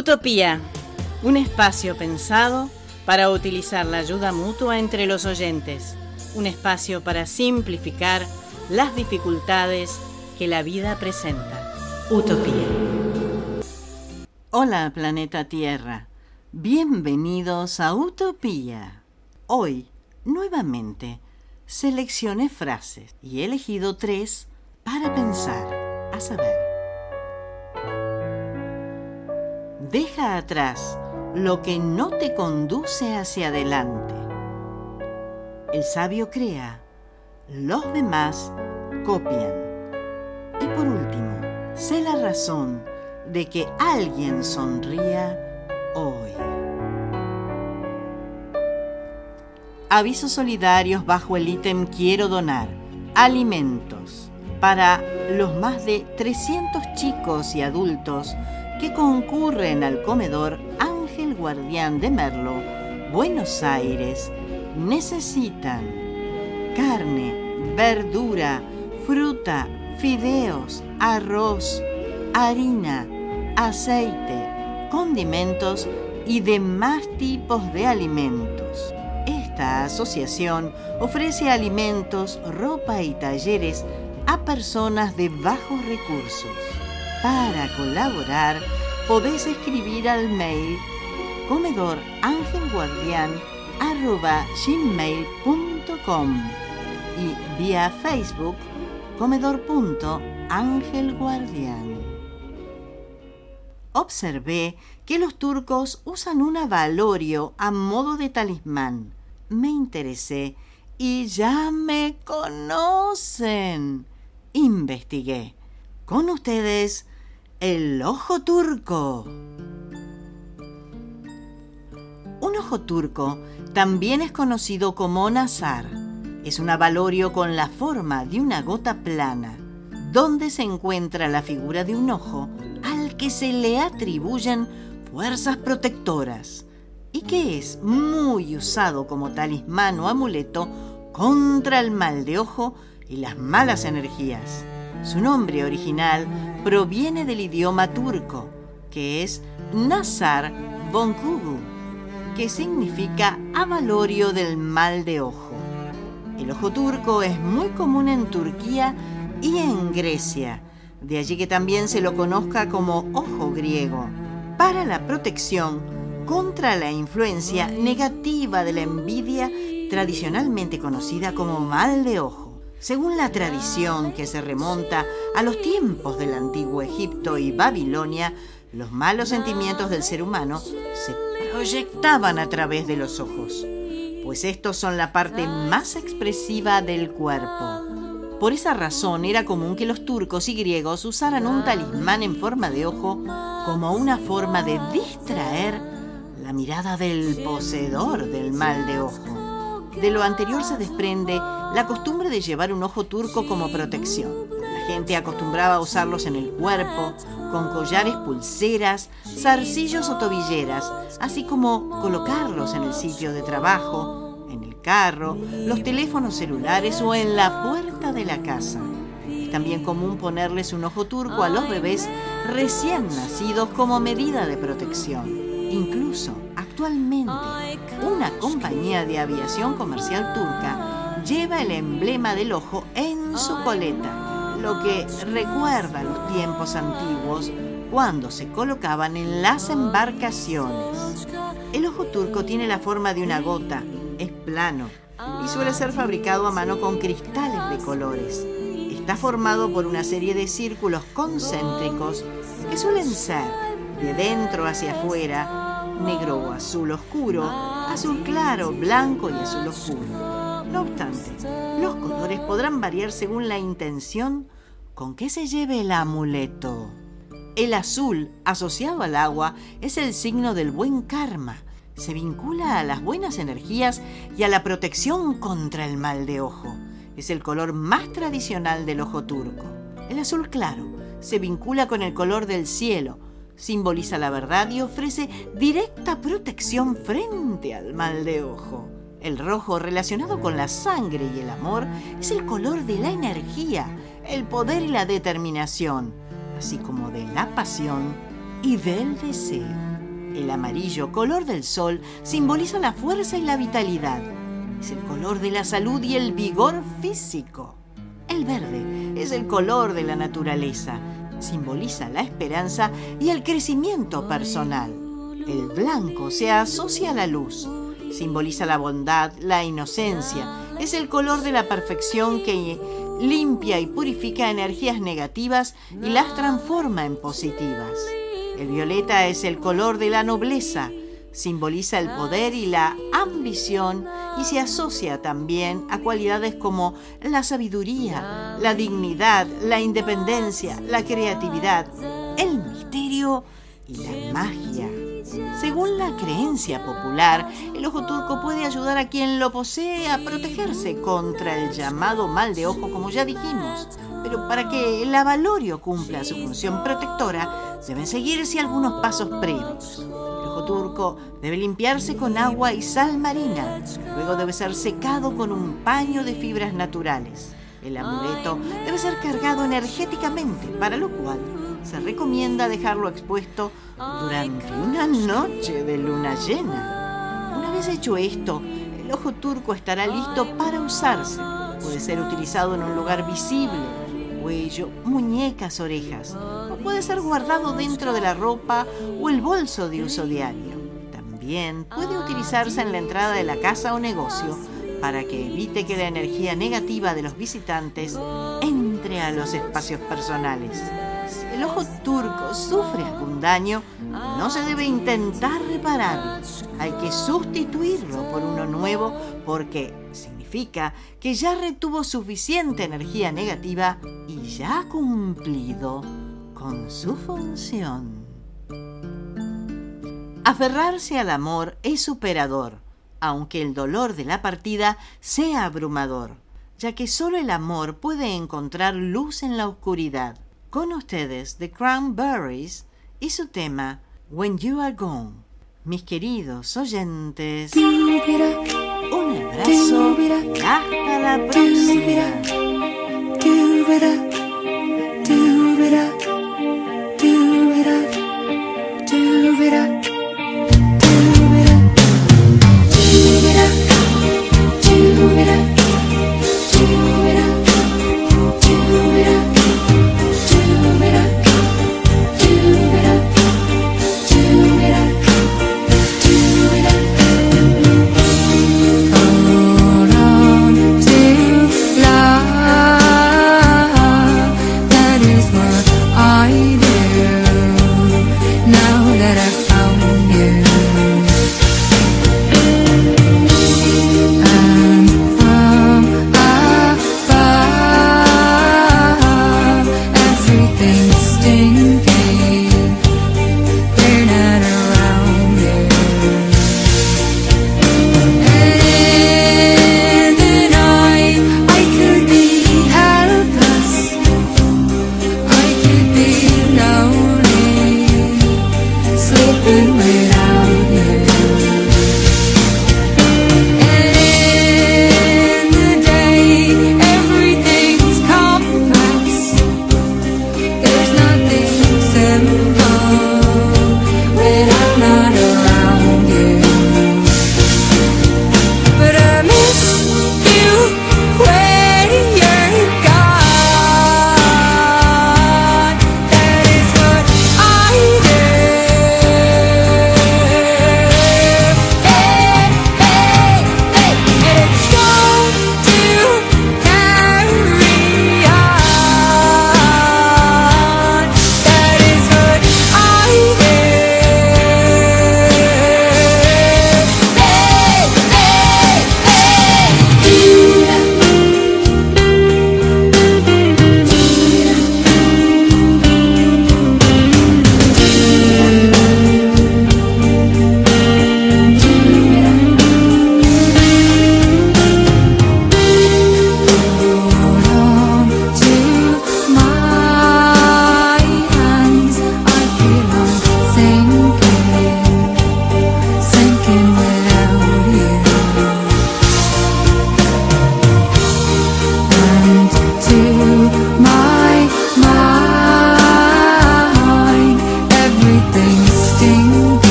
Utopía, un espacio pensado para utilizar la ayuda mutua entre los oyentes, un espacio para simplificar las dificultades que la vida presenta. Utopía. Hola planeta Tierra, bienvenidos a Utopía. Hoy, nuevamente, seleccioné frases y he elegido tres para pensar, a saber. Deja atrás lo que no te conduce hacia adelante. El sabio crea, los demás copian. Y por último, sé la razón de que alguien sonría hoy. Avisos solidarios bajo el ítem Quiero donar. Alimentos para los más de 300 chicos y adultos que concurren al comedor Ángel Guardián de Merlo, Buenos Aires, necesitan carne, verdura, fruta, fideos, arroz, harina, aceite, condimentos y demás tipos de alimentos. Esta asociación ofrece alimentos, ropa y talleres a personas de bajos recursos. Para colaborar, podés escribir al mail comedorángelguardián.gmail.com y vía Facebook comedor.angelguardián. Observé que los turcos usan un avalorio a modo de talismán. Me interesé y ya me conocen. Investigué. Con ustedes, el ojo turco. Un ojo turco también es conocido como nazar. Es un avalorio con la forma de una gota plana, donde se encuentra la figura de un ojo al que se le atribuyen fuerzas protectoras y que es muy usado como talismán o amuleto contra el mal de ojo y las malas energías. Su nombre original proviene del idioma turco, que es Nazar Bonkugu, que significa avalorio del mal de ojo. El ojo turco es muy común en Turquía y en Grecia, de allí que también se lo conozca como ojo griego, para la protección contra la influencia negativa de la envidia tradicionalmente conocida como mal de ojo. Según la tradición que se remonta a los tiempos del antiguo Egipto y Babilonia, los malos sentimientos del ser humano se proyectaban a través de los ojos, pues estos son la parte más expresiva del cuerpo. Por esa razón era común que los turcos y griegos usaran un talismán en forma de ojo como una forma de distraer la mirada del poseedor del mal de ojo. De lo anterior se desprende la costumbre de llevar un ojo turco como protección. La gente acostumbraba a usarlos en el cuerpo, con collares, pulseras, zarcillos o tobilleras, así como colocarlos en el sitio de trabajo, en el carro, los teléfonos celulares o en la puerta de la casa. Es también común ponerles un ojo turco a los bebés recién nacidos como medida de protección. Incluso actualmente una compañía de aviación comercial turca lleva el emblema del ojo en su coleta, lo que recuerda los tiempos antiguos cuando se colocaban en las embarcaciones. El ojo turco tiene la forma de una gota, es plano y suele ser fabricado a mano con cristales de colores. Está formado por una serie de círculos concéntricos que suelen ser de dentro hacia afuera negro o azul oscuro, azul claro, blanco y azul oscuro. No obstante, los colores podrán variar según la intención con que se lleve el amuleto. El azul, asociado al agua, es el signo del buen karma. Se vincula a las buenas energías y a la protección contra el mal de ojo. Es el color más tradicional del ojo turco. El azul claro se vincula con el color del cielo, simboliza la verdad y ofrece directa protección frente al mal de ojo. El rojo, relacionado con la sangre y el amor, es el color de la energía, el poder y la determinación, así como de la pasión y del deseo. El amarillo, color del sol, simboliza la fuerza y la vitalidad. Es el color de la salud y el vigor físico. El verde es el color de la naturaleza. Simboliza la esperanza y el crecimiento personal. El blanco se asocia a la luz. Simboliza la bondad, la inocencia. Es el color de la perfección que limpia y purifica energías negativas y las transforma en positivas. El violeta es el color de la nobleza, simboliza el poder y la ambición y se asocia también a cualidades como la sabiduría, la dignidad, la independencia, la creatividad, el misterio y la magia. Según la creencia popular, el ojo turco puede ayudar a quien lo posee a protegerse contra el llamado mal de ojo, como ya dijimos. Pero para que el avalorio cumpla su función protectora, deben seguirse algunos pasos previos. Turco debe limpiarse con agua y sal marina. Luego debe ser secado con un paño de fibras naturales. El amuleto debe ser cargado energéticamente, para lo cual se recomienda dejarlo expuesto durante una noche de luna llena. Una vez hecho esto, el ojo turco estará listo para usarse. Puede ser utilizado en un lugar visible, muñecas, orejas, o puede ser guardado dentro de la ropa o el bolso de uso diario. También puede utilizarse en la entrada de la casa o negocio para que evite que la energía negativa de los visitantes entre a los espacios personales. El ojo turco sufre algún daño, no se debe intentar repararlo. Hay que sustituirlo por uno nuevo porque significa que ya retuvo suficiente energía negativa y ya ha cumplido con su función. Aferrarse al amor es superador aunque el dolor de la partida sea abrumador, ya que solo el amor puede encontrar luz en la oscuridad. Con ustedes, The Cranberries y su tema When You Are Gone. Mis queridos oyentes, un abrazo y hasta la próxima.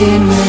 begin with.